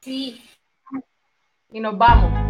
Sí. Y nos vamos,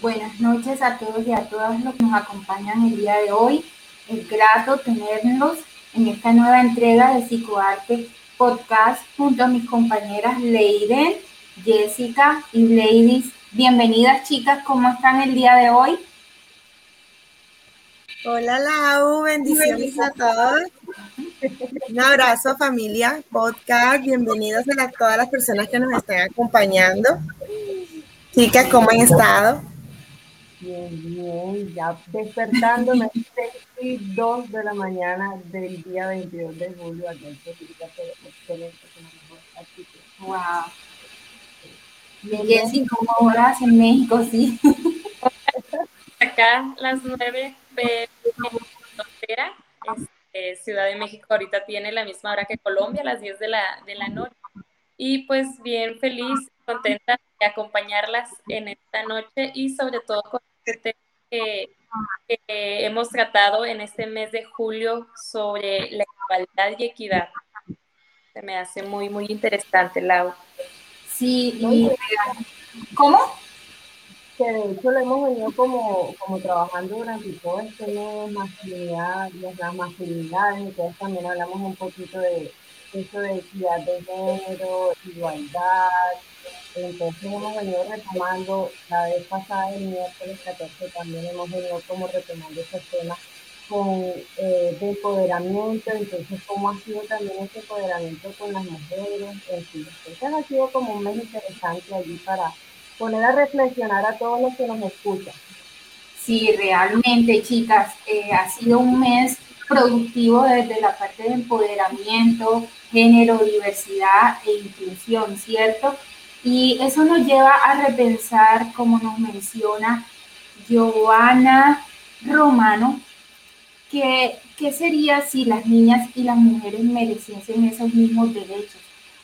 Buenas noches a todos y a todas los que nos acompañan el día de hoy. Es grato tenerlos en esta nueva entrega de Psicoarte Podcast junto a mis compañeras Leiden, Jessica y Ladies. Bienvenidas chicas, ¿cómo están el día de hoy? Hola Lau, bendiciones a todos. Un abrazo familia, podcast, bienvenidos a todas las personas que nos están acompañando. Chicas, ¿cómo han estado? Bien, bien, ya despertándome a 2 de la mañana del día 22 de julio, aquí en Costa excelente, con la mejor actitud. Wow. Bien, ¿cómo horas en México? Sí. Acá las 9 de frontera, este, Ciudad de México ahorita tiene la misma hora que Colombia, las 10 de la, de la noche. Y pues bien feliz, contenta de acompañarlas en esta noche y sobre todo con que, hemos tratado en este mes de julio sobre la igualdad y equidad. Se me hace muy, muy interesante, Lau. Sí, y, ¿cómo? Que de hecho lo hemos venido como, como trabajando durante todo este mes, masculinidad, las masculinidades, entonces también hablamos un poquito de eso de equidad de género, igualdad, entonces hemos venido retomando, la vez pasada, el miércoles 14, también hemos venido como retomando esos temas con, eh, de empoderamiento, entonces cómo ha sido también ese empoderamiento con las mujeres, Entonces ha sido como un mes interesante allí para poner a reflexionar a todos los que nos escuchan. Sí, realmente, chicas, eh, ha sido un mes productivo desde la parte de empoderamiento, género, diversidad e inclusión, ¿cierto? Y eso nos lleva a repensar, como nos menciona Giovanna Romano, que, qué sería si las niñas y las mujeres mereciesen esos mismos derechos,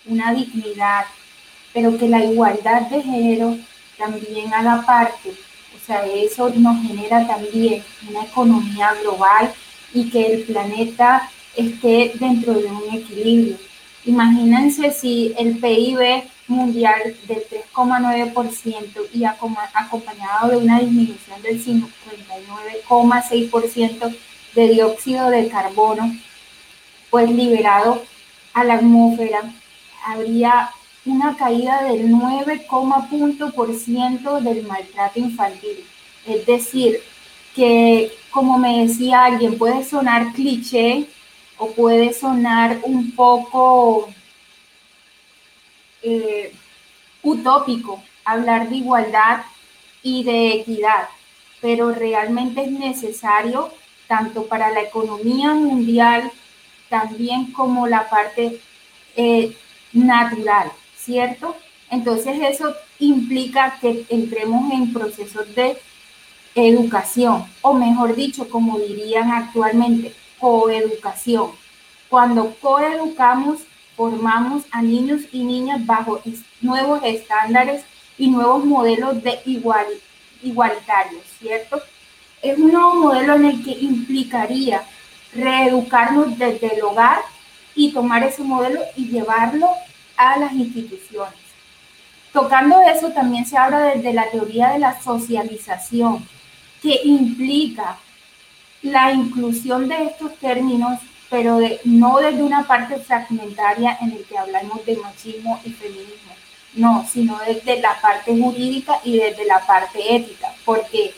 una dignidad, pero que la igualdad de género también haga parte. O sea, eso nos genera también una economía global y que el planeta esté dentro de un equilibrio. Imagínense si el PIB mundial del 3,9% y acompañado de una disminución del 59,6% de dióxido de carbono, pues liberado a la atmósfera, habría una caída del 9,punto del maltrato infantil. Es decir, que como me decía alguien, puede sonar cliché o puede sonar un poco eh, utópico hablar de igualdad y de equidad, pero realmente es necesario tanto para la economía mundial, también como la parte eh, natural, ¿cierto? Entonces eso implica que entremos en procesos de educación, o mejor dicho, como dirían actualmente, coeducación. Cuando coeducamos formamos a niños y niñas bajo nuevos estándares y nuevos modelos de igual, igualitarios, ¿cierto? Es un nuevo modelo en el que implicaría reeducarnos desde el hogar y tomar ese modelo y llevarlo a las instituciones. Tocando eso, también se habla desde la teoría de la socialización, que implica la inclusión de estos términos pero de, no desde una parte fragmentaria en el que hablamos de machismo y feminismo, no, sino desde la parte jurídica y desde la parte ética, porque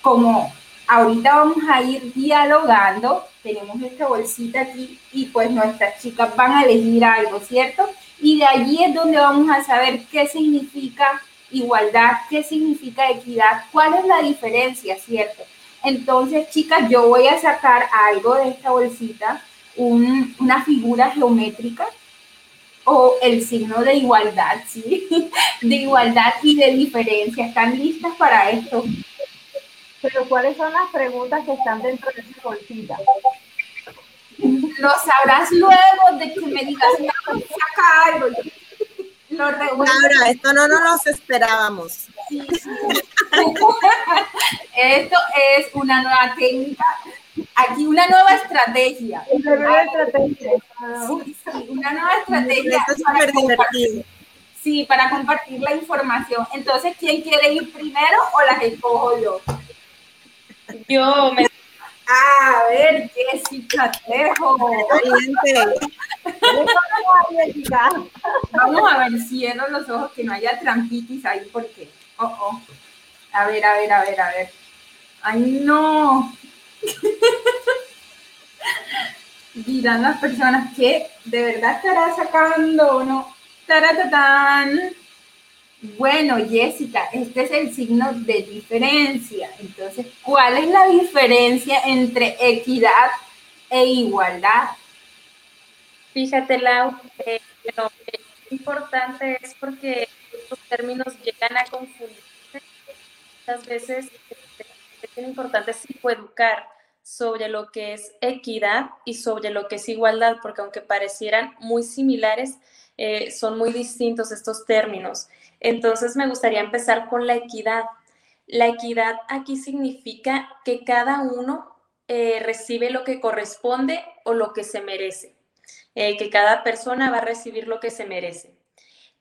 como ahorita vamos a ir dialogando, tenemos esta bolsita aquí y pues nuestras chicas van a elegir algo, ¿cierto? Y de allí es donde vamos a saber qué significa igualdad, qué significa equidad, cuál es la diferencia, ¿cierto? Entonces, chicas, yo voy a sacar algo de esta bolsita, una figura geométrica o el signo de igualdad, ¿sí? De igualdad y de diferencia. ¿Están listas para esto? Pero ¿cuáles son las preguntas que están dentro de esa bolsita? Lo sabrás luego de que me digas, saca algo. Laura, esto no nos lo esperábamos. Sí, sí. Esto es una nueva técnica. Aquí una nueva estrategia. Una nueva estrategia. Sí, sí, una nueva estrategia. Esto es súper divertido. Sí, para compartir la información. Entonces, ¿quién quiere ir primero o las escojo yo? Yo me a ver, Jessica Tejo. Vamos a ver, cierro los ojos, que no haya trampitis ahí, porque. Oh, oh. A ver, a ver, a ver, a ver. Ay, no. Dirán las personas que de verdad estará sacando no. Taratatán. Bueno, Jessica, este es el signo de diferencia. Entonces, ¿cuál es la diferencia entre equidad e igualdad? Fíjate, Lau, eh, lo importante es porque estos términos llegan a confundirse. Muchas veces es importante psicoeducar sobre lo que es equidad y sobre lo que es igualdad, porque aunque parecieran muy similares, eh, son muy distintos estos términos. Entonces me gustaría empezar con la equidad. La equidad aquí significa que cada uno eh, recibe lo que corresponde o lo que se merece, eh, que cada persona va a recibir lo que se merece.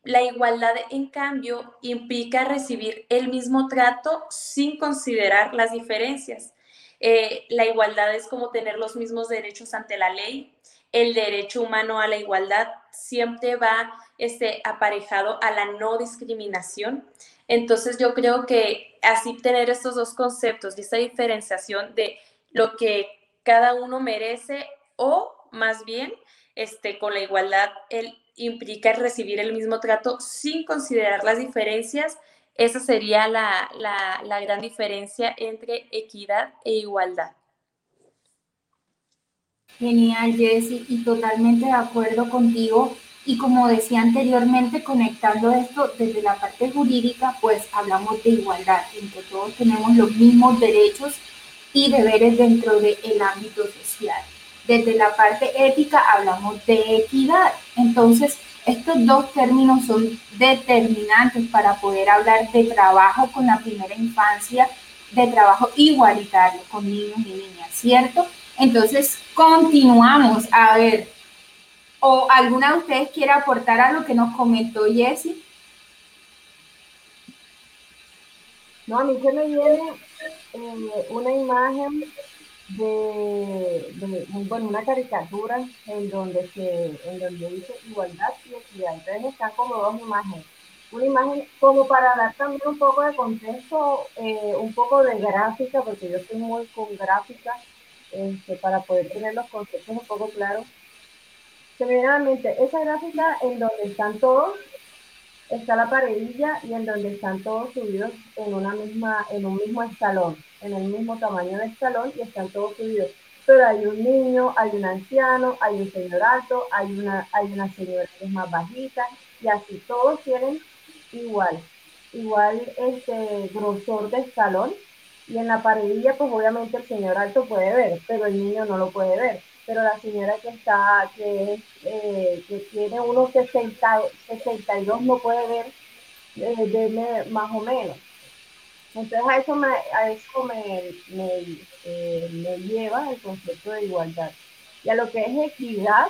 La igualdad, en cambio, implica recibir el mismo trato sin considerar las diferencias. Eh, la igualdad es como tener los mismos derechos ante la ley. El derecho humano a la igualdad siempre va este, aparejado a la no discriminación. Entonces yo creo que así tener estos dos conceptos y esta diferenciación de lo que cada uno merece o más bien este, con la igualdad él implica recibir el mismo trato sin considerar las diferencias. Esa sería la, la gran diferencia entre equidad e igualdad. Genial, Jessy, y totalmente de acuerdo contigo. Y como decía anteriormente, conectando esto desde la parte jurídica, pues hablamos de igualdad, en que todos tenemos los mismos derechos y deberes dentro del ámbito social. Desde la parte ética hablamos de equidad. Entonces, estos dos términos son determinantes para poder hablar de trabajo con la primera infancia, de trabajo igualitario con niños y niñas, ¿cierto? Entonces, continuamos. A ver, ¿O alguna de ustedes quiere aportar a lo que nos comentó Jessie? No, a mí se me viene eh, una imagen de, bueno, una caricatura en donde se, en donde dice igualdad y equidad. Entonces están como dos imágenes. Una imagen como para dar también un poco de contexto, eh, un poco de gráfica, porque yo estoy muy con gráfica, este, para poder tener los conceptos un poco claros Generalmente, esa gráfica en donde están todos, está la paredilla y en donde están todos subidos en una misma, en un mismo escalón, en el mismo tamaño de escalón y están todos subidos. Pero hay un niño, hay un anciano, hay un señor alto, hay una, hay una señora que es más bajita, y así todos tienen igual, igual este grosor de escalón. Y en la paredilla, pues obviamente el señor alto puede ver, pero el niño no lo puede ver pero la señora que está, que, eh, que tiene unos 60, 62 no puede ver eh, más o menos. Entonces a eso me, a eso me, eh, me, lleva el concepto de igualdad. Y a lo que es equidad,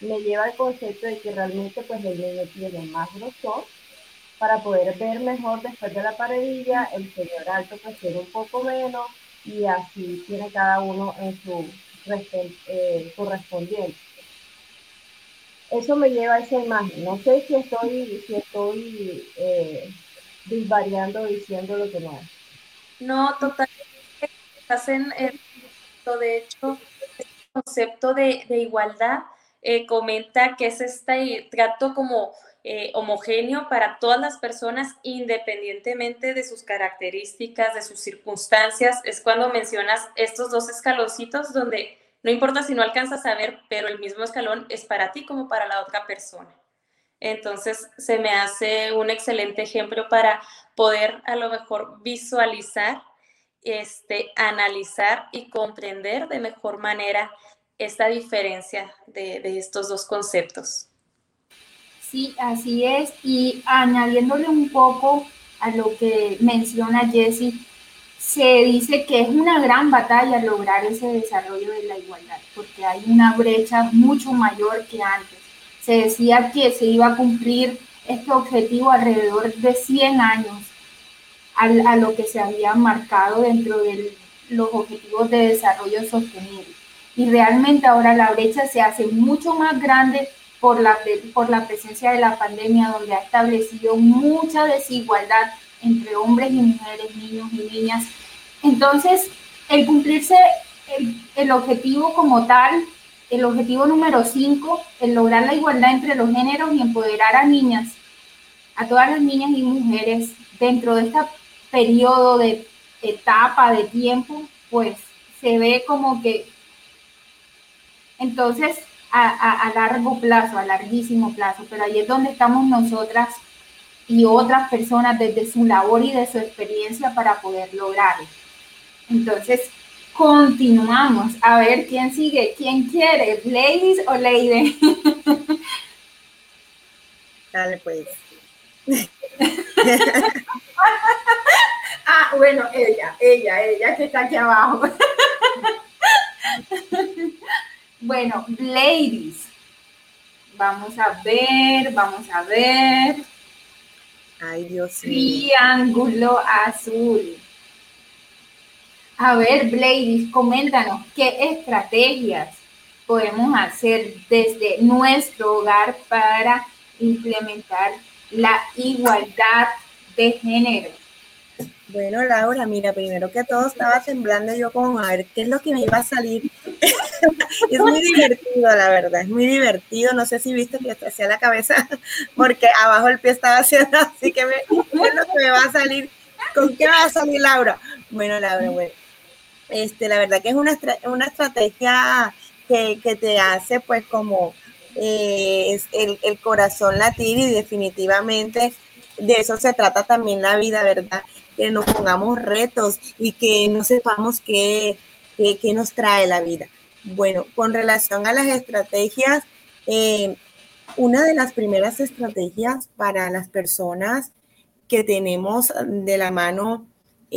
me lleva el concepto de que realmente pues el niño tiene más grosor para poder ver mejor después de la paredilla, el señor alto pues tiene un poco menos y así tiene cada uno en su, eh, correspondiente. eso me lleva a esa imagen. No sé si estoy, si estoy eh, disvariando diciendo lo que no es. No, totalmente. Hacen, de hecho, el concepto de, igualdad eh, comenta que es este trato como eh, homogéneo para todas las personas independientemente de sus características, de sus circunstancias. Es cuando mencionas estos dos escaloncitos donde no importa si no alcanzas a ver, pero el mismo escalón es para ti como para la otra persona. Entonces se me hace un excelente ejemplo para poder a lo mejor visualizar, este, analizar y comprender de mejor manera esta diferencia de, de estos dos conceptos. Sí, así es. Y añadiéndole un poco a lo que menciona Jessie, se dice que es una gran batalla lograr ese desarrollo de la igualdad, porque hay una brecha mucho mayor que antes. Se decía que se iba a cumplir este objetivo alrededor de 100 años a, lo que se había marcado dentro de los objetivos de desarrollo sostenible. Y realmente ahora la brecha se hace mucho más grande por la, por la presencia de la pandemia, donde ha establecido mucha desigualdad entre hombres y mujeres, niños y niñas. Entonces, el cumplirse el, objetivo como tal, el objetivo número 5, el lograr la igualdad entre los géneros y empoderar a niñas, a todas las niñas y mujeres dentro de este periodo de etapa, de tiempo, pues se ve como que entonces a, a, largo plazo, a larguísimo plazo, pero ahí es donde estamos nosotras y otras personas desde su labor y de su experiencia para poder lograrlo. Entonces, continuamos. A ver quién sigue, quién quiere, ladies o lady. Dale, pues. ah, bueno, ella, ella, ella que está aquí abajo. bueno, ladies. Vamos a ver, vamos a ver. Ay, Dios mío. Triángulo azul. A ver, Bladys, coméntanos qué estrategias podemos hacer desde nuestro hogar para implementar la igualdad de género. Bueno, Laura, mira, primero que todo estaba temblando yo como a ver qué es lo que me iba a salir. es muy divertido, la verdad, es muy divertido. No sé si viste que hacía la cabeza porque abajo el pie estaba haciendo así que me, ¿qué que me va a salir? ¿Con qué va a salir Laura? Bueno, Laura, bueno. Este, la verdad que es una, una estrategia que, te hace pues como eh, el, el corazón latir y definitivamente de eso se trata también la vida, ¿verdad? Que nos pongamos retos y que no sepamos qué, qué, nos trae la vida. Bueno, con relación a las estrategias, eh, una de las primeras estrategias para las personas que tenemos de la mano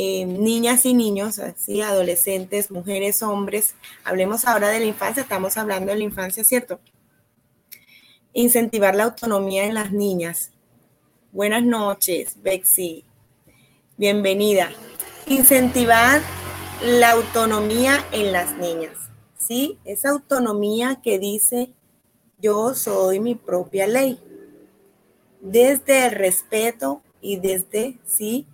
eh, niñas y niños, así, adolescentes, mujeres, hombres, hablemos ahora de la infancia, estamos hablando de la infancia, ¿cierto? Incentivar la autonomía en las niñas. Buenas noches, Bexi. Bienvenida. Incentivar la autonomía en las niñas. ¿Sí? Esa autonomía que dice yo soy mi propia ley. Desde el respeto y desde, sí,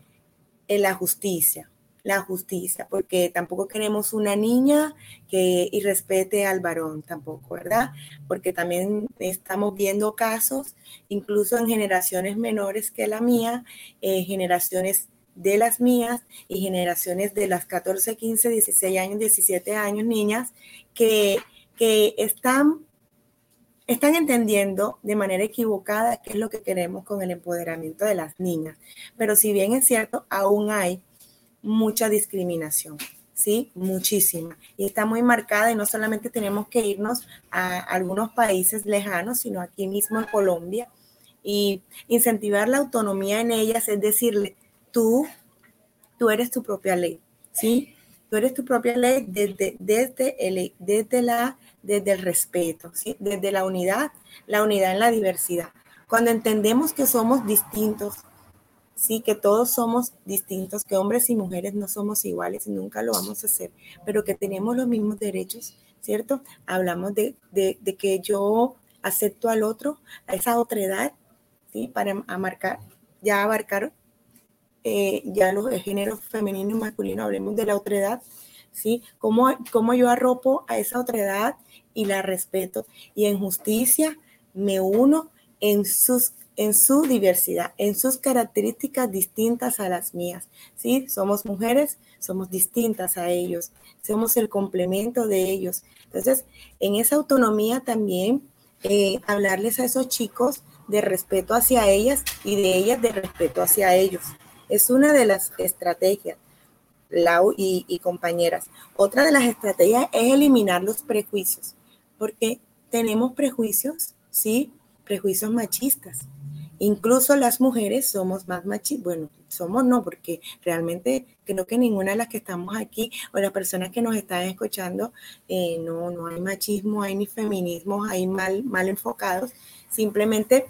en la justicia. La justicia, porque tampoco queremos una niña que irrespete al varón, tampoco, ¿verdad? Porque también estamos viendo casos, incluso en generaciones menores que la mía, eh, generaciones de las mías y generaciones de las 14, 15, 16 años, 17 años, niñas, que, que están, están entendiendo de manera equivocada qué es lo que queremos con el empoderamiento de las niñas. Pero si bien es cierto, aún hay mucha discriminación. ¿sí? Muchísima. Y está muy marcada y no solamente tenemos que irnos a algunos países lejanos, sino aquí mismo en Colombia y incentivar la autonomía en ellas, es decirle, tú, tú eres tu propia ley, ¿sí? Tú eres tu propia ley desde, desde, el, desde, la, desde el respeto. Desde la unidad, la unidad en la diversidad. Cuando entendemos que somos distintos, sí, que todos somos distintos, que hombres y mujeres no somos iguales y nunca lo vamos a hacer, pero que tenemos los mismos derechos, ¿cierto? Hablamos de, de, que yo acepto al otro, a esa otra edad, ¿sí? Para marcar, ya abarcar eh, ya los géneros femenino y masculino, hablemos de la otra edad, ¿sí? ¿Cómo, ¿Cómo yo arropo a esa otra edad y la respeto? Y en justicia me uno en sus en su diversidad, en sus características distintas a las mías. ¿sí? Somos mujeres, somos distintas a ellos, somos el complemento de ellos. Entonces, en esa autonomía también, eh, hablarles a esos chicos de respeto hacia ellas y de ellas de respeto hacia ellos. Es una de las estrategias, Lau y, y compañeras. Otra de las estrategias es eliminar los prejuicios, porque tenemos prejuicios, ¿sí? Prejuicios machistas Incluso las mujeres somos más machistas. Bueno, somos no, porque realmente creo que ninguna de las que estamos aquí o las personas que nos están escuchando, eh, no, no hay machismo, hay ni feminismo, hay mal, mal enfocados. Simplemente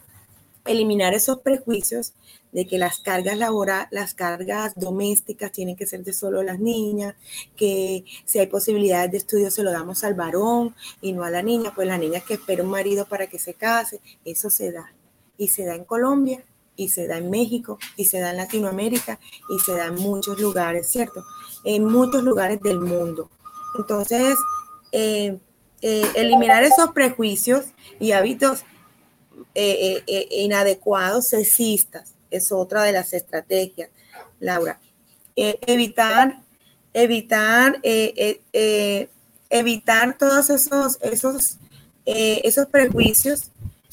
eliminar esos prejuicios de que las cargas laborales, las cargas domésticas tienen que ser de solo las niñas, que si hay posibilidades de estudio se lo damos al varón y no a la niña, pues la niña que espera un marido para que se case, eso se da y se da en Colombia y se da en México y se da en Latinoamérica y se da en muchos lugares, ¿cierto? En muchos lugares del mundo. Entonces, eh, eh, eliminar esos prejuicios y hábitos eh, inadecuados, sexistas, es otra de las estrategias, Laura. evitar, evitar, evitar todos esos, esos, esos prejuicios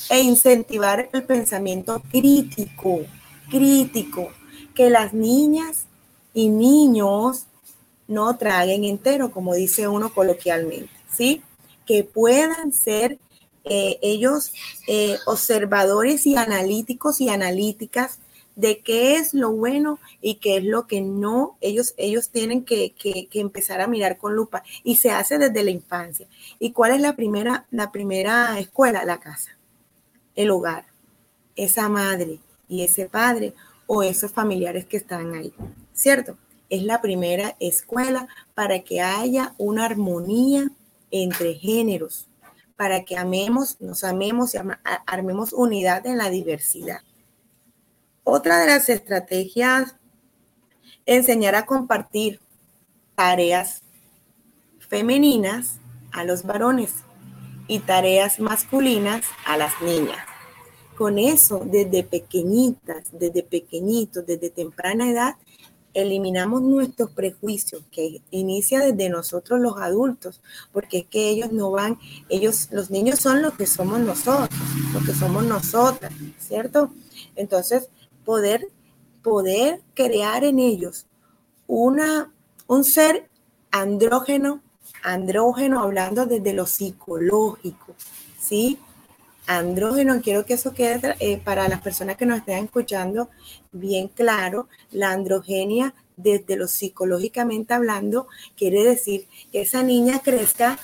e incentivar el pensamiento crítico, crítico, que las niñas y niños no traguen entero, como dice uno coloquialmente, ¿sí? Que puedan ser eh, ellos eh, observadores y analíticos y analíticas de qué es lo bueno y qué es lo que no, ellos, ellos tienen que, que, empezar a mirar con lupa y se hace desde la infancia. ¿Y cuál es la primera, la primera escuela? La casa el hogar, esa madre y ese padre o esos familiares que están ahí, ¿cierto? Es la primera escuela para que haya una armonía entre géneros, para que amemos, nos amemos y armemos unidad en la diversidad. Otra de las estrategias, enseñar a compartir tareas femeninas a los varones y tareas masculinas a las niñas. Con eso, desde pequeñitas, desde pequeñitos, desde temprana edad, eliminamos nuestros prejuicios que inicia desde nosotros los adultos, porque es que ellos no van, ellos, los niños son los que somos nosotros, los que somos nosotras, ¿cierto? Entonces, poder, poder crear en ellos una, un ser andrógeno andrógeno hablando desde lo psicológico, ¿sí? Andrógeno, quiero que eso quede eh, para las personas que nos estén escuchando bien claro, la androgenia desde lo psicológicamente hablando quiere decir que esa niña crezca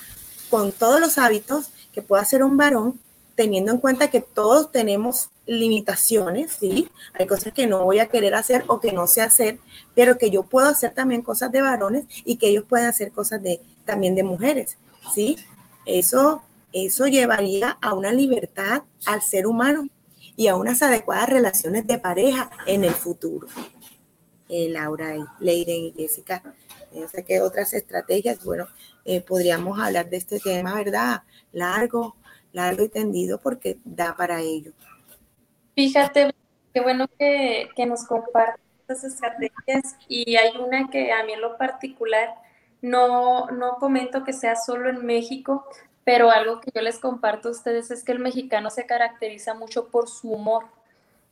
con todos los hábitos que pueda ser un varón, teniendo en cuenta que todos tenemos limitaciones, ¿sí? Hay cosas que no voy a querer hacer o que no sé hacer, pero que yo puedo hacer también cosas de varones y que ellos pueden hacer cosas de, también de mujeres, ¿sí? Eso, eso llevaría a una libertad al ser humano y a unas adecuadas relaciones de pareja en el futuro. Eh, Laura Leiden y Jessica, qué otras estrategias, bueno, eh, podríamos hablar de este tema, ¿verdad? Largo, largo y tendido porque da para ello. Fíjate, qué bueno que, nos compartes estas estrategias y hay una que a mí en lo particular no, no comento que sea solo en México, pero algo que yo les comparto a ustedes es que el mexicano se caracteriza mucho por su humor,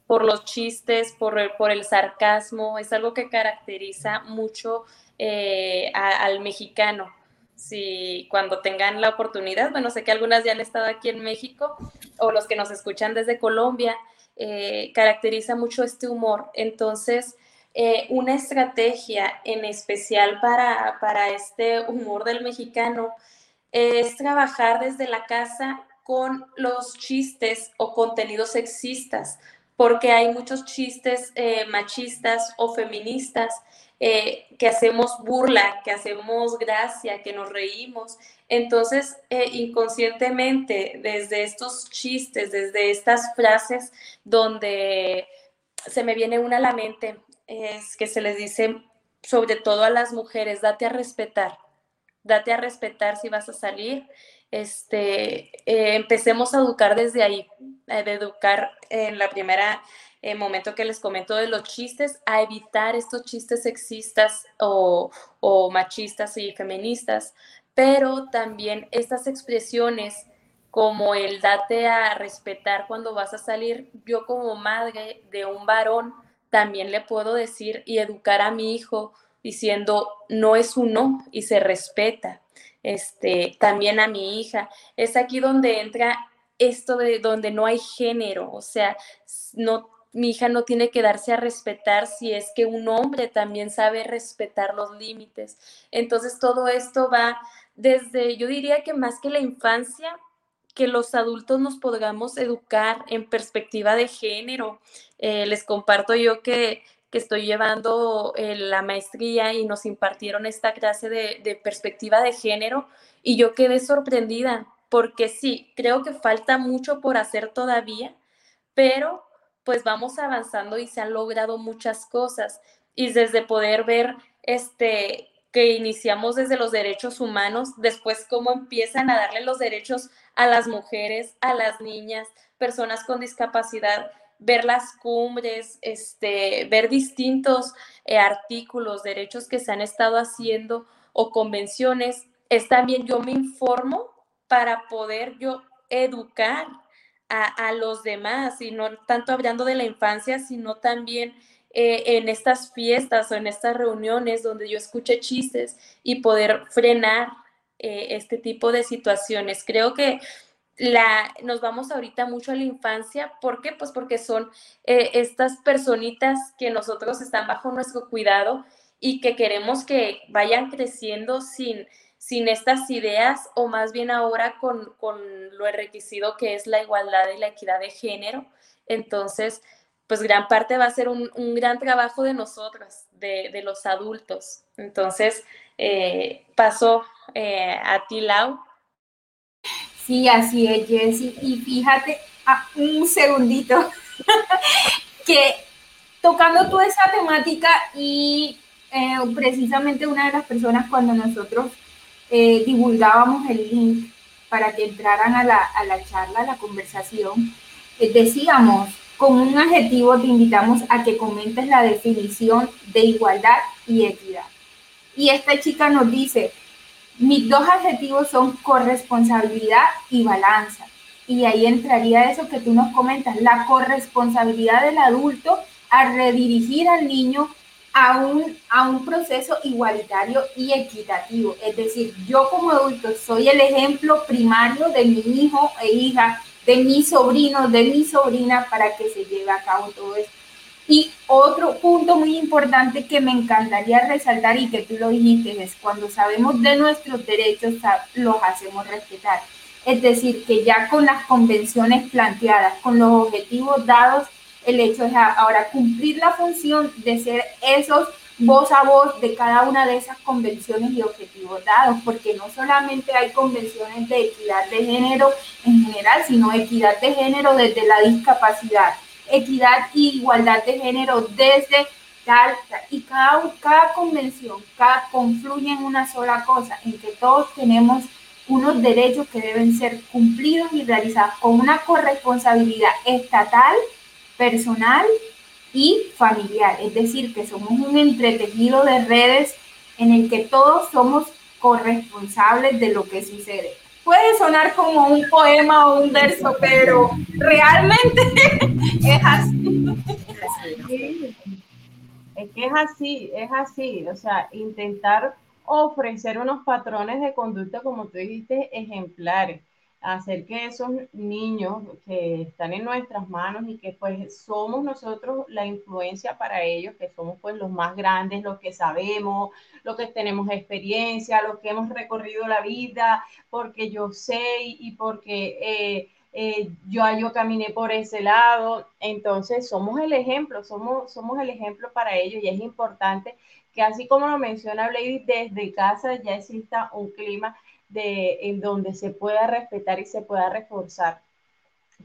por los chistes, por el, por el sarcasmo, es algo que caracteriza mucho eh, al mexicano. Si cuando tengan la oportunidad, bueno, sé que algunas ya han estado aquí en México o los que nos escuchan desde Colombia, eh, caracteriza mucho este humor. Entonces, eh, una estrategia en especial para, para este humor del mexicano es trabajar desde la casa con los chistes o contenidos sexistas, porque hay muchos chistes eh, machistas o feministas eh, que hacemos burla, que hacemos gracia, que nos reímos. Entonces, eh, inconscientemente, desde estos chistes, desde estas frases donde se me viene una a la mente, es que se les dice, sobre todo a las mujeres, date a respetar, date a respetar si vas a salir. Este, eh, empecemos a educar desde ahí, de educar en la primera el momento que les comento de los chistes, a evitar estos chistes sexistas o, machistas y feministas, pero también estas expresiones como el date a respetar cuando vas a salir, yo como madre de un varón también le puedo decir y educar a mi hijo diciendo no es un no y se respeta. Este, también a mi hija. Es aquí donde entra esto de donde no hay género, o sea, no mi hija no tiene que darse a respetar si es que un hombre también sabe respetar los límites. Entonces todo esto va desde, yo diría que más que la infancia, que los adultos nos podamos educar en perspectiva de género. Eh, les comparto yo que, que estoy llevando eh, la maestría y nos impartieron esta clase de, de perspectiva de género y yo quedé sorprendida porque sí, creo que falta mucho por hacer todavía, pero pues vamos avanzando y se han logrado muchas cosas. Y desde poder ver este que iniciamos desde los derechos humanos, después cómo empiezan a darle los derechos a las mujeres, a las niñas, personas con discapacidad, ver las cumbres, este, ver distintos eh, artículos, derechos que se han estado haciendo o convenciones, es también yo me informo para poder yo educar a, los demás, y no tanto hablando de la infancia, sino también eh, en estas fiestas o en estas reuniones donde yo escuche chistes y poder frenar eh, este tipo de situaciones. Creo que la, nos vamos ahorita mucho a la infancia. ¿Por qué? Pues porque son eh, estas personitas que nosotros están bajo nuestro cuidado y que queremos que vayan creciendo sin, sin estas ideas o más bien ahora con, lo enriquecido que es la igualdad y la equidad de género. Entonces, pues gran parte va a ser un, gran trabajo de nosotros, de, los adultos. Entonces, eh, paso eh, a ti, Lau. Sí, así es, Jessy. Y fíjate, un segundito, que tocando toda esa temática y eh, precisamente una de las personas cuando nosotros eh, divulgábamos el link para que entraran a la, charla, a la conversación, decíamos, con un adjetivo te invitamos a que comentes la definición de igualdad y equidad. Y esta chica nos dice, mis dos adjetivos son corresponsabilidad y balanza. Y ahí entraría eso que tú nos comentas, la corresponsabilidad del adulto a redirigir al niño a un, a un proceso igualitario y equitativo. Es decir, yo como adulto soy el ejemplo primario de mi hijo e hija, de mi sobrino, de mi sobrina, para que se lleve a cabo todo esto. Y otro punto muy importante que me encantaría resaltar y que tú lo dijiste es cuando sabemos de nuestros derechos, los hacemos respetar. Es decir, que ya con las convenciones planteadas, con los objetivos dados, el hecho es ahora cumplir la función de ser esos voz a voz de cada una de esas convenciones y objetivos dados, porque no solamente hay convenciones de equidad de género en general, sino equidad de género desde la discapacidad, equidad e igualdad de género desde tal, y cada, cada convención, cada confluye en una sola cosa, en que todos tenemos unos derechos que deben ser cumplidos y realizados con una corresponsabilidad estatal personal y familiar. Es decir, que somos un entretejido de redes en el que todos somos corresponsables de lo que sucede. Puede sonar como un poema o un verso, pero realmente es así. Es que es así, es así. O sea, intentar ofrecer unos patrones de conducta, como tú dijiste, ejemplares hacer que esos niños que están en nuestras manos y que pues somos nosotros la influencia para ellos, que somos pues los más grandes, los que sabemos, los que tenemos experiencia, los que hemos recorrido la vida, porque yo sé y porque eh, yo, yo caminé por ese lado, entonces somos el ejemplo, somos, somos el ejemplo para ellos y es importante que así como lo menciona Blady, desde casa ya exista un clima en donde se pueda respetar y se pueda reforzar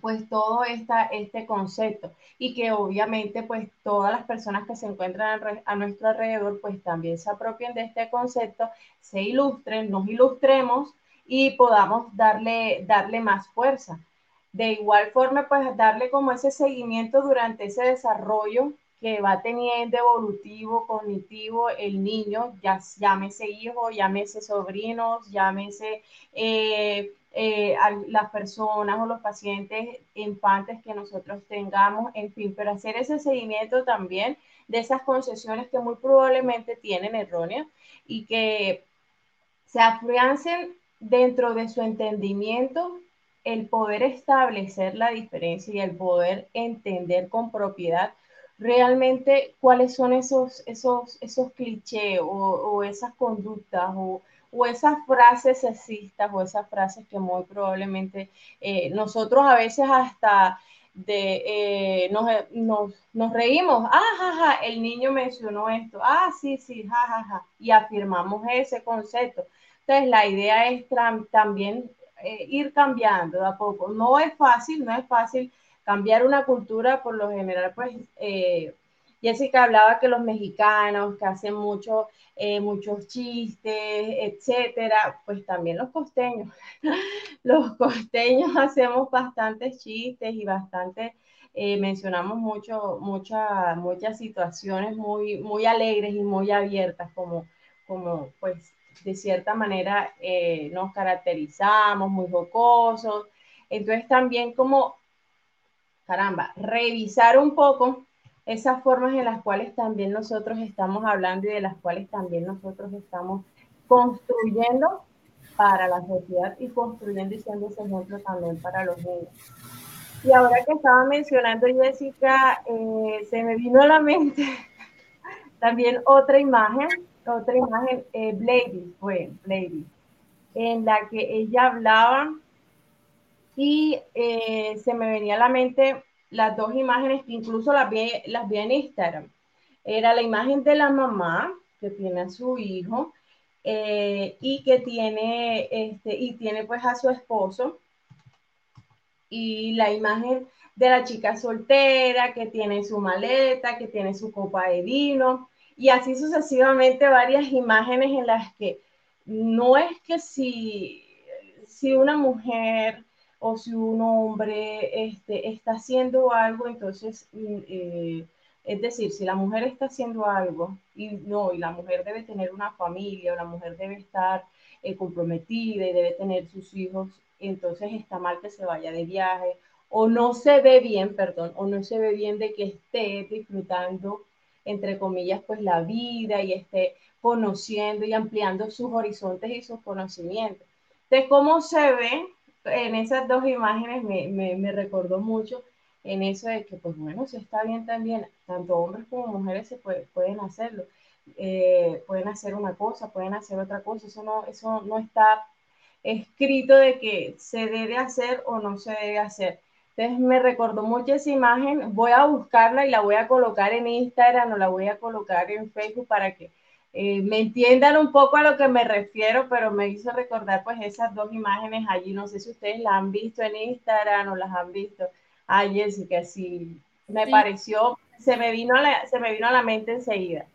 pues todo esta, este concepto y que obviamente pues todas las personas que se encuentran a nuestro alrededor pues también se apropien de este concepto, se ilustren, nos ilustremos y podamos darle, darle más fuerza. De igual forma pues darle como ese seguimiento durante ese desarrollo que va teniendo evolutivo, cognitivo el niño, ya, llámese hijo, llámese sobrinos, llámese... Eh, eh, a las personas o los pacientes infantes que nosotros tengamos, en fin, pero hacer ese seguimiento también de esas concesiones que muy probablemente tienen erróneas y que se afiancen dentro de su entendimiento el poder establecer la diferencia y el poder entender con propiedad realmente cuáles son esos, esos, esos clichés o, esas conductas o, esas frases sexistas o esas frases que muy probablemente eh, nosotros a veces hasta de, eh, nos, nos, reímos, ah, ja, el niño mencionó esto, ah, sí, sí, ja, ja, y afirmamos ese concepto. Entonces, la idea es también eh, ir cambiando a poco. No es fácil, no es fácil cambiar una cultura, por lo general, pues Jessica hablaba que los mexicanos que hacen eh, muchos chistes, etcétera, pues también los costeños. los costeños hacemos bastantes chistes y bastante, eh, mencionamos mucho, muchas muchas situaciones muy, muy alegres y muy abiertas, como, como pues de cierta manera eh, nos caracterizamos, muy jocosos. Entonces también como, caramba, revisar un poco esas formas en las cuales también nosotros estamos hablando y de las cuales también nosotros estamos construyendo para la sociedad y construyendo y siendo ese ejemplo también para los niños. Y ahora que estaba mencionando Jessica, eh, se me vino a la mente también otra imagen, otra imagen, eh, Blady, fue Blady, en la que ella hablaba y eh, se me venía a la mente las dos imágenes que incluso las vi, las vi en Instagram. Era la imagen de la mamá que tiene a su hijo eh, y que tiene, este, y tiene pues a su esposo. Y la imagen de la chica soltera que tiene su maleta, que tiene su copa de vino. Y así sucesivamente varias imágenes en las que no es que si, si una mujer o si un hombre este, está haciendo algo, entonces, mm, eh, es decir, si la mujer está haciendo algo y no, y la mujer debe tener una familia, o la mujer debe estar eh, comprometida y debe tener sus hijos, entonces está mal que se vaya de viaje, o no se ve bien, perdón, o no se ve bien de que esté disfrutando, entre comillas, pues la vida y esté conociendo y ampliando sus horizontes y sus conocimientos. De cómo se ve en esas dos imágenes me, me, me, recordó mucho en eso de que, pues bueno, si está bien también, tanto hombres como mujeres se pueden hacerlo. Eh, pueden hacer una cosa, pueden hacer otra cosa, eso no, eso no está escrito de que se debe hacer o no se debe hacer. Entonces me recordó mucho esa imagen, voy a buscarla y la voy a colocar en Instagram o la voy a colocar en Facebook para que eh, me entiendan un poco a lo que me refiero, pero me hizo recordar pues esas dos imágenes allí. No sé si ustedes las han visto en Instagram o las han visto. Ay, Jessica, sí, me pareció, se me, vino a la, se me vino a la mente enseguida.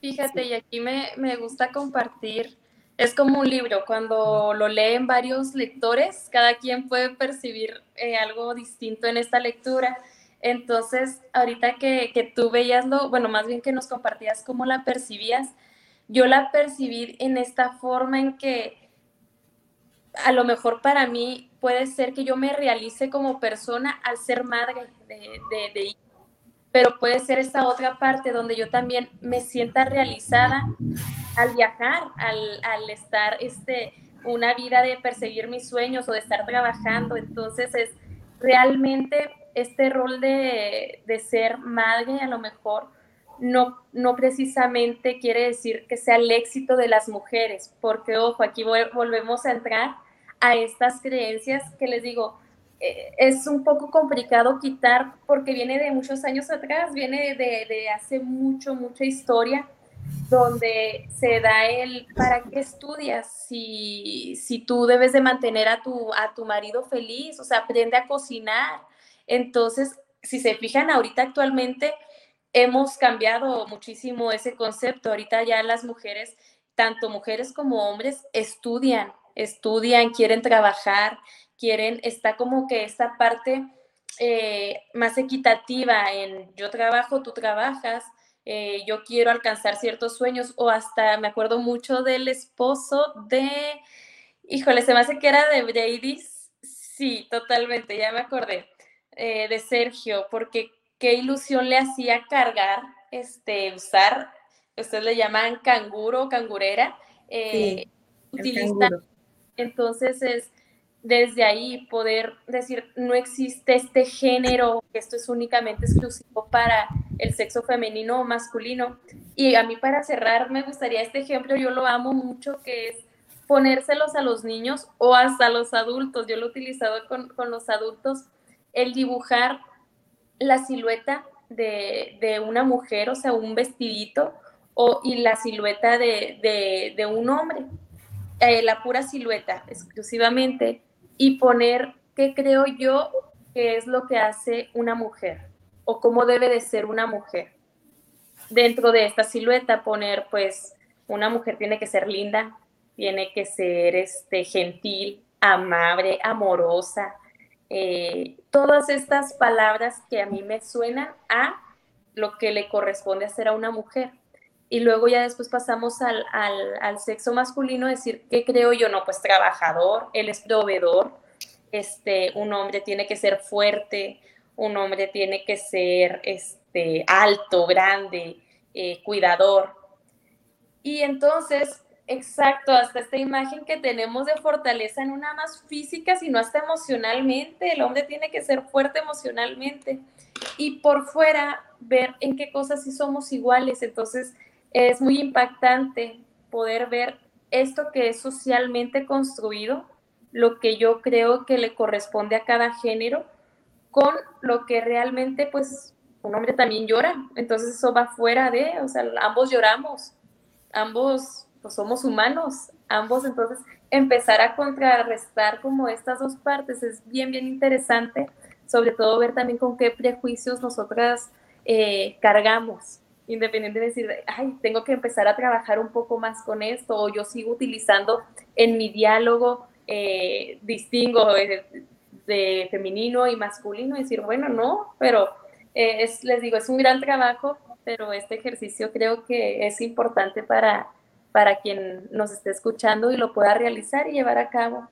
Fíjate, y aquí me, me, gusta compartir, es como un libro, cuando lo leen varios lectores, cada quien puede percibir eh, algo distinto en esta lectura. Entonces, ahorita que, que tú veías lo, bueno, más bien que nos compartías cómo la percibías, yo la percibí en esta forma en que a lo mejor para mí puede ser que yo me realice como persona al ser madre de, de, pero puede ser esta otra parte donde yo también me sienta realizada al viajar, al, al estar este, una vida de perseguir mis sueños o de estar trabajando. Entonces es realmente este rol de, de ser madre a lo mejor no, no precisamente quiere decir que sea el éxito de las mujeres, porque ojo, aquí volvemos a entrar a estas creencias que les digo, eh, es un poco complicado quitar porque viene de muchos años atrás, viene de, de, hace mucho, mucha historia, donde se da el para qué estudias si, si tú debes de mantener a tu, a tu marido feliz, o sea, aprende a cocinar. Entonces, si se fijan ahorita actualmente, hemos cambiado muchísimo ese concepto. Ahorita ya las mujeres, tanto mujeres como hombres, estudian, estudian, quieren trabajar, quieren, está como que esta parte eh, más equitativa en yo trabajo, tú trabajas, eh, yo quiero alcanzar ciertos sueños o hasta me acuerdo mucho del esposo de, híjole, se me hace que era de Brady, sí, totalmente, ya me acordé, eh, de Sergio, porque qué ilusión le hacía cargar, este, usar, ustedes le llaman canguro, cangurera, sí, entonces es desde ahí poder decir, no existe este género, esto es únicamente exclusivo para el sexo femenino o masculino. Y a mí para cerrar me gustaría este ejemplo, yo lo amo mucho, que es ponérselos a los niños o hasta a los adultos. Yo lo he utilizado con, los adultos, el dibujar la silueta de, una mujer, o sea, un vestidito, o, y la silueta de, un hombre. Eh, la pura silueta exclusivamente y poner qué creo yo que es lo que hace una mujer o cómo debe de ser una mujer. Dentro de esta silueta poner pues una mujer tiene que ser linda, tiene que ser este, gentil, amable, amorosa, eh, todas estas palabras que a mí me suenan a lo que le corresponde hacer a una mujer. Y luego ya después pasamos al, al, sexo masculino, decir, ¿qué creo yo? No, pues trabajador, él es proveedor, este, un hombre tiene que ser fuerte, un hombre tiene que ser este, alto, grande, eh, cuidador. Y entonces, exacto, hasta esta imagen que tenemos de fortaleza, no nada más física, sino hasta emocionalmente, el hombre tiene que ser fuerte emocionalmente. Y por fuera, ver en qué cosas sí somos iguales. Entonces, es muy impactante poder ver esto que es socialmente construido, lo que yo creo que le corresponde a cada género, con lo que realmente, pues, un hombre también llora. Entonces eso va fuera de, o sea, ambos lloramos, ambos pues, somos humanos, ambos, entonces empezar a contrarrestar como estas dos partes es bien, bien interesante, sobre todo ver también con qué prejuicios nosotras eh, cargamos independiente de decir, ay, tengo que empezar a trabajar un poco más con esto, o yo sigo utilizando en mi diálogo, eh, distingo de, femenino y masculino, y decir, bueno, no, pero eh, es, les digo, es un gran trabajo, pero este ejercicio creo que es importante para, para quien nos esté escuchando y lo pueda realizar y llevar a cabo.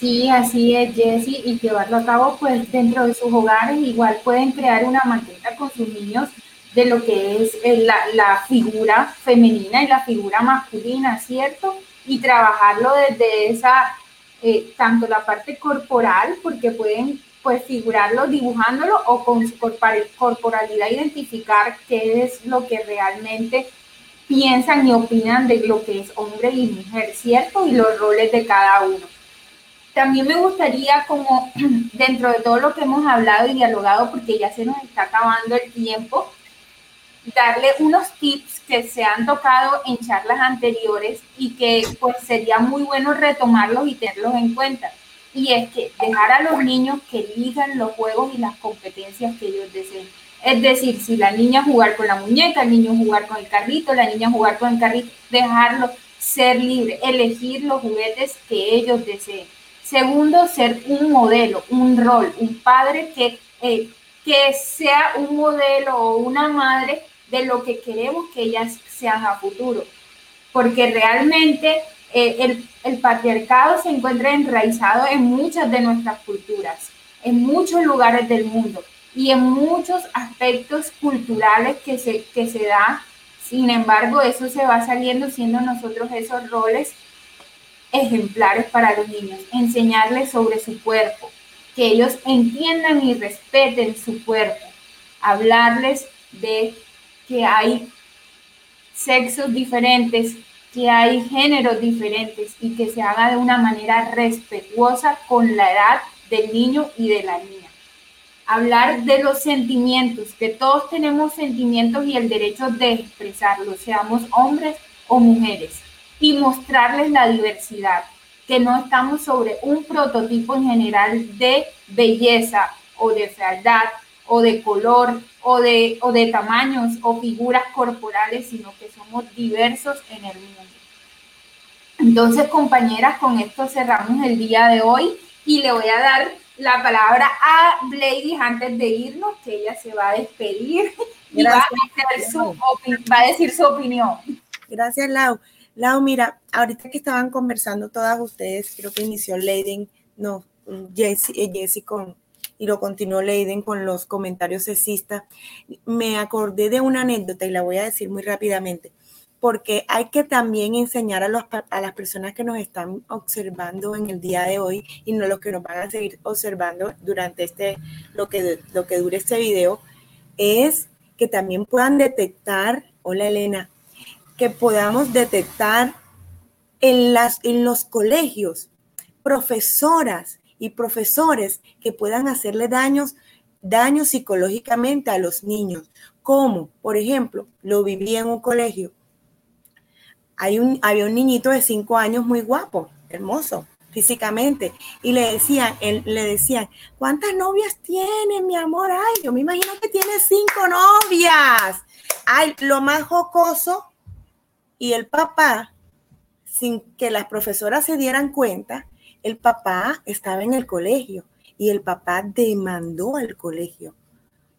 Sí, así es, Jessie, y llevarlo a cabo pues dentro de sus hogares. Igual pueden crear una maqueta con sus niños de lo que es eh, la, figura femenina y la figura masculina, ¿cierto? Y trabajarlo desde esa, eh, tanto la parte corporal, porque pueden pues figurarlo dibujándolo o con su corporalidad identificar qué es lo que realmente piensan y opinan de lo que es hombre y mujer, ¿cierto? Y los roles de cada uno también me gustaría como dentro de todo lo que hemos hablado y dialogado, porque ya se nos está acabando el tiempo, darle unos tips que se han tocado en charlas anteriores y que pues sería muy bueno retomarlos y tenerlos en cuenta. Y es que dejar a los niños que elijan los juegos y las competencias que ellos deseen. Es decir, si la niña jugar con la muñeca, el niño jugar con el carrito, la niña jugar con el carrito, dejarlo ser libre, elegir los juguetes que ellos deseen Segundo, ser un modelo, un rol, un padre que, eh, que sea un modelo o una madre de lo que queremos que ellas sean a futuro. Porque realmente eh, el, el, patriarcado se encuentra enraizado en muchas de nuestras culturas, en muchos lugares del mundo y en muchos aspectos culturales que se, que se da. Sin embargo, eso se va saliendo siendo nosotros esos roles ejemplares para los niños, enseñarles sobre su cuerpo, que ellos entiendan y respeten su cuerpo, hablarles de que hay sexos diferentes, que hay géneros diferentes y que se haga de una manera respetuosa con la edad del niño y de la niña. Hablar de los sentimientos, que todos tenemos sentimientos y el derecho de expresarlos, seamos hombres o mujeres, y mostrarles la diversidad, que no estamos sobre un prototipo en general de belleza o de fealdad o de color o de, o de tamaños o figuras corporales, sino que somos diversos en el mundo. Entonces, compañeras, con esto cerramos el día de hoy y le voy a dar la palabra a Blady antes de irnos, que ella se va a despedir y va a, decir su opinión. Gracias, Lau. Lau, mira, ahorita que estaban conversando todas ustedes, creo que inició Leiden, no, Jessy, eh, con, y lo continuó Leiden con los comentarios sexistas, me acordé de una anécdota y la voy a decir muy rápidamente porque hay que también enseñar a, las personas que nos están observando en el día de hoy y no los que nos van a seguir observando durante este, lo que, lo que dure este video, es que también puedan detectar, hola Elena, que podamos detectar en, las, en los colegios profesoras y profesores que puedan hacerle daños, daños psicológicamente a los niños. Como, por ejemplo, lo viví en un colegio un, había un niñito de cinco años muy guapo, hermoso físicamente, y le decían, él, le decían, ¿cuántas novias tiene, mi amor? Ay, yo me imagino que tiene cinco novias. Ay, lo más jocoso, y el papá, sin que las profesoras se dieran cuenta, el papá estaba en el colegio y el papá demandó al colegio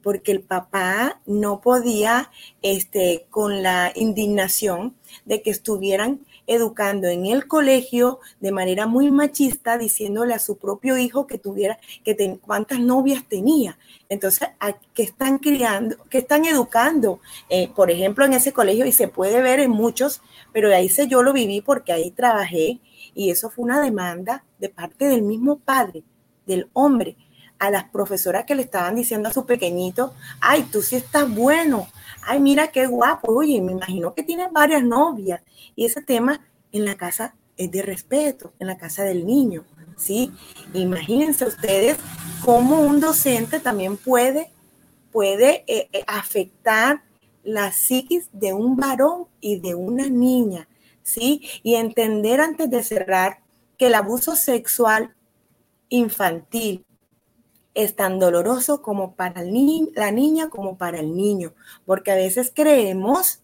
porque el papá no podía, este, con la indignación de que estuvieran educando en el colegio de manera muy machista, diciéndole a su propio hijo que tuviera, que cuántas novias tenía. Entonces, ¿qué están criando? ¿Qué están educando? Eh, por ejemplo, en ese colegio, y se puede ver en muchos, pero ahí se yo lo viví porque ahí trabajé, y eso fue una demanda de parte del mismo padre, del hombre a las profesoras que le estaban diciendo a su pequeñito, ay, tú sí estás bueno, ay, mira qué guapo, oye, me imagino que tienes varias novias. Y ese tema en la casa es de respeto, en la casa del niño, ¿sí? Imagínense ustedes cómo un docente también puede, puede eh, eh, afectar la psiquis de un varón y de una niña, ¿sí? Y entender antes de cerrar que el abuso sexual infantil es tan doloroso como para la niña como para el niño, porque a veces creemos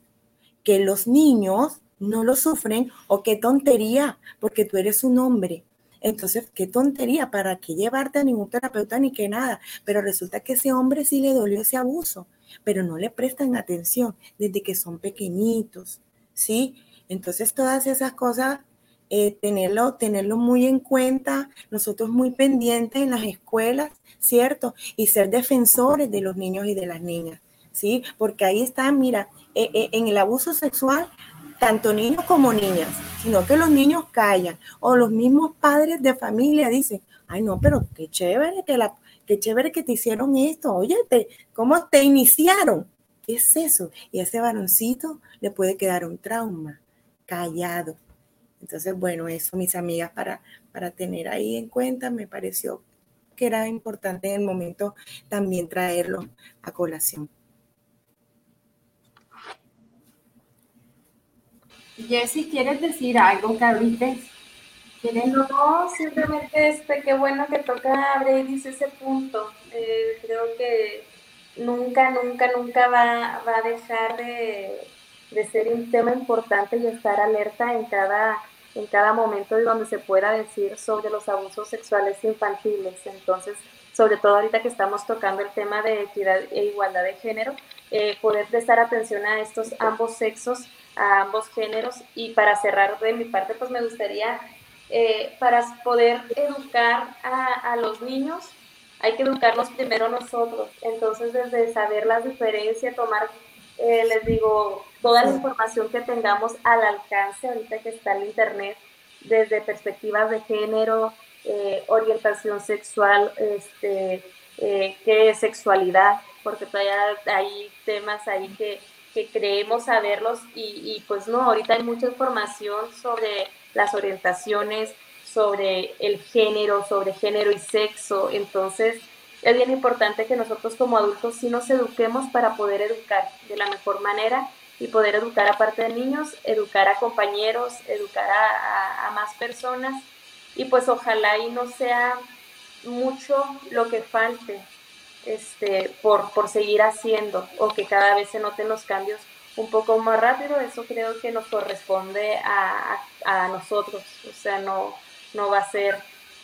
que los niños no lo sufren o qué tontería, porque tú eres un hombre. Entonces, qué tontería, ¿para qué llevarte a ningún terapeuta ni que nada? Pero resulta que ese hombre sí le dolió ese abuso, pero no le prestan atención desde que son pequeñitos, ¿sí? Entonces, todas esas cosas eh, tenerlo, tenerlo muy en cuenta, nosotros muy pendientes en las escuelas, ¿cierto? Y ser defensores de los niños y de las niñas, ¿sí? Porque ahí está, mira, eh, eh, en el abuso sexual, tanto niños como niñas, sino que los niños callan, o los mismos padres de familia dicen, ay no, pero qué chévere que la, qué chévere que te hicieron esto, oye, ¿cómo te iniciaron? ¿Qué es eso? Y a ese varoncito le puede quedar un trauma, callado, entonces, bueno, eso, mis amigas, para, para tener ahí en cuenta, me pareció que era importante en el momento también traerlo a colación. Jessy, ¿quieres decir algo, Carlitos? No, simplemente este, qué bueno que toca abrir ese punto. Eh, creo que nunca, nunca, nunca va, va a dejar de, de ser un tema importante y estar alerta en cada en cada momento de donde se pueda decir sobre los abusos sexuales infantiles. Entonces, sobre todo ahorita que estamos tocando el tema de equidad e igualdad de género, eh, poder prestar atención a estos ambos sexos, a ambos géneros. Y para cerrar de mi parte, pues me gustaría, eh, para poder educar a, a los niños, hay que educarnos primero nosotros. Entonces, desde saber las diferencias, tomar eh, les digo, toda la información que tengamos al alcance ahorita que está en Internet, desde perspectivas de género, eh, orientación sexual, este, eh, qué es sexualidad, porque todavía hay temas ahí que, que creemos saberlos y, y pues no, ahorita hay mucha información sobre las orientaciones, sobre el género, sobre género y sexo, entonces es bien importante que nosotros como adultos sí nos eduquemos para poder educar de la mejor manera y poder educar aparte de niños, educar a compañeros, educar a, a más personas. Y pues ojalá y no sea mucho lo que falte este, por, por seguir haciendo o que cada vez se noten los cambios un poco más rápido, eso creo que nos corresponde a, a, nosotros, o sea, no, no va a ser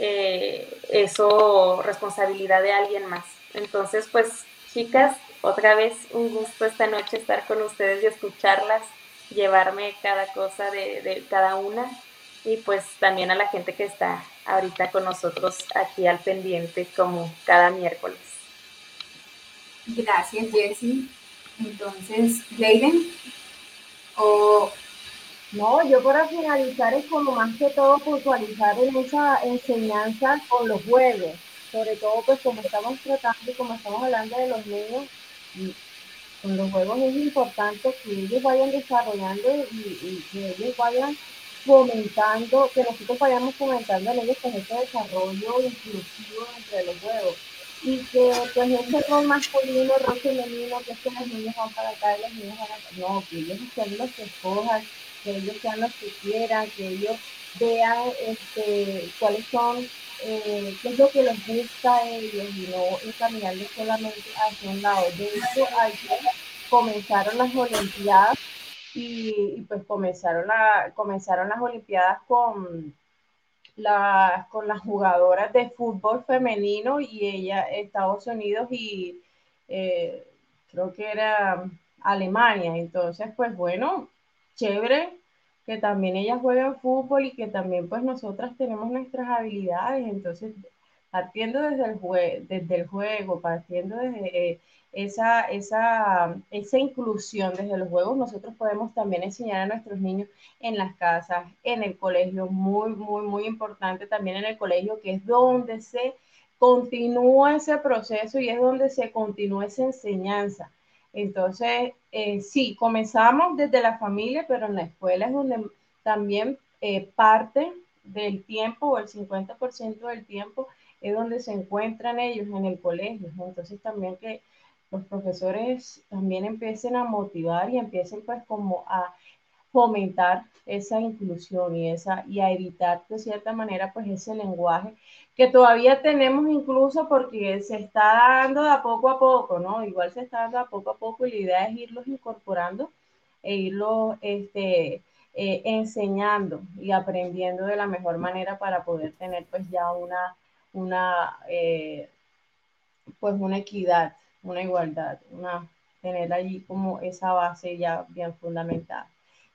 eh, eso responsabilidad de alguien más. Entonces, pues, chicas, otra vez un gusto esta noche estar con ustedes y escucharlas, llevarme cada cosa de, cada una y pues también a la gente que está ahorita con nosotros aquí al pendiente como cada miércoles. Gracias, Jessie. Entonces, Leiden, o... No, yo para finalizar es como más que todo puntualizar esa enseñanza con los juegos, sobre todo pues como estamos tratando y como estamos hablando de los niños, con los juegos es importante que ellos vayan desarrollando y, que ellos vayan fomentando, que nosotros vayamos fomentando en ellos con ese desarrollo inclusivo entre los juegos. Y que pues ese rol masculino, rol femenino, que es que los niños van para acá y los niños van acá. No, que ellos sean los que escojan, que ellos sean los que quieran, que ellos vean este, cuáles son, eh, qué es lo que les gusta a ellos y no encaminarles solamente hacia un lado. De hecho, ayer comenzaron las Olimpiadas y, pues comenzaron, a, comenzaron las Olimpiadas con, la, con las jugadoras de fútbol femenino y ella, Estados Unidos y eh, creo que era Alemania. Entonces, pues bueno, chévere que también ellas juegan fútbol y que también pues nosotras tenemos nuestras habilidades. Entonces, partiendo desde el, desde el juego, partiendo desde... Eh, esa, esa, esa inclusión desde los juegos, nosotros podemos también enseñar a nuestros niños en las casas, en el colegio, muy, muy, muy importante también en el colegio, que es donde se continúa ese proceso y es donde se continúa esa enseñanza. Entonces, eh, sí, comenzamos desde la familia, pero en la escuela es donde también eh, parte del tiempo o el 50% del tiempo es donde se encuentran ellos en el colegio. Entonces, también que los profesores también empiecen a motivar y empiecen pues como a fomentar esa inclusión y, esa, y a evitar de cierta manera pues ese lenguaje que todavía tenemos incluso porque se está dando de a poco a poco, ¿no? Igual se está dando a poco a poco y la idea es irlos incorporando e irlos este, eh, enseñando y aprendiendo de la mejor manera para poder tener pues ya una, una eh, pues una equidad una igualdad, una, tener allí como esa base ya bien fundamentada.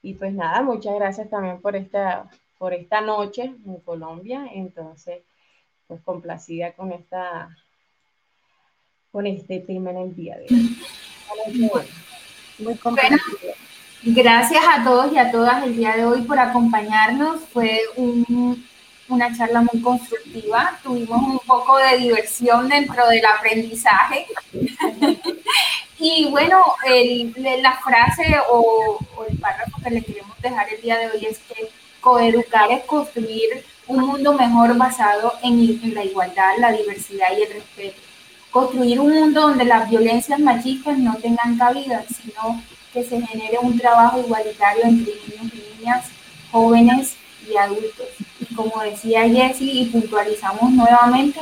Y pues nada, muchas gracias también por esta, por esta noche en Colombia. Entonces, pues complacida con esta con este tema en el día de hoy. Muy gracias a todos y a todas el día de hoy por acompañarnos. Fue un una charla muy constructiva, tuvimos un poco de diversión dentro del aprendizaje. y bueno, la frase o, el párrafo que le queremos dejar el día de hoy es que coeducar es construir un mundo mejor basado en, la igualdad, la diversidad y el respeto. Construir un mundo donde las violencias machistas no tengan cabida, sino que se genere un trabajo igualitario entre niños y niñas, jóvenes y adultos como decía Jessie, y puntualizamos nuevamente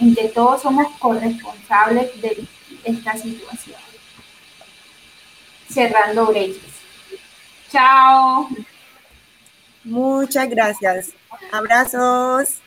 en que todos somos corresponsables de esta situación. Cerrando brechas. Chao. Muchas gracias. Abrazos.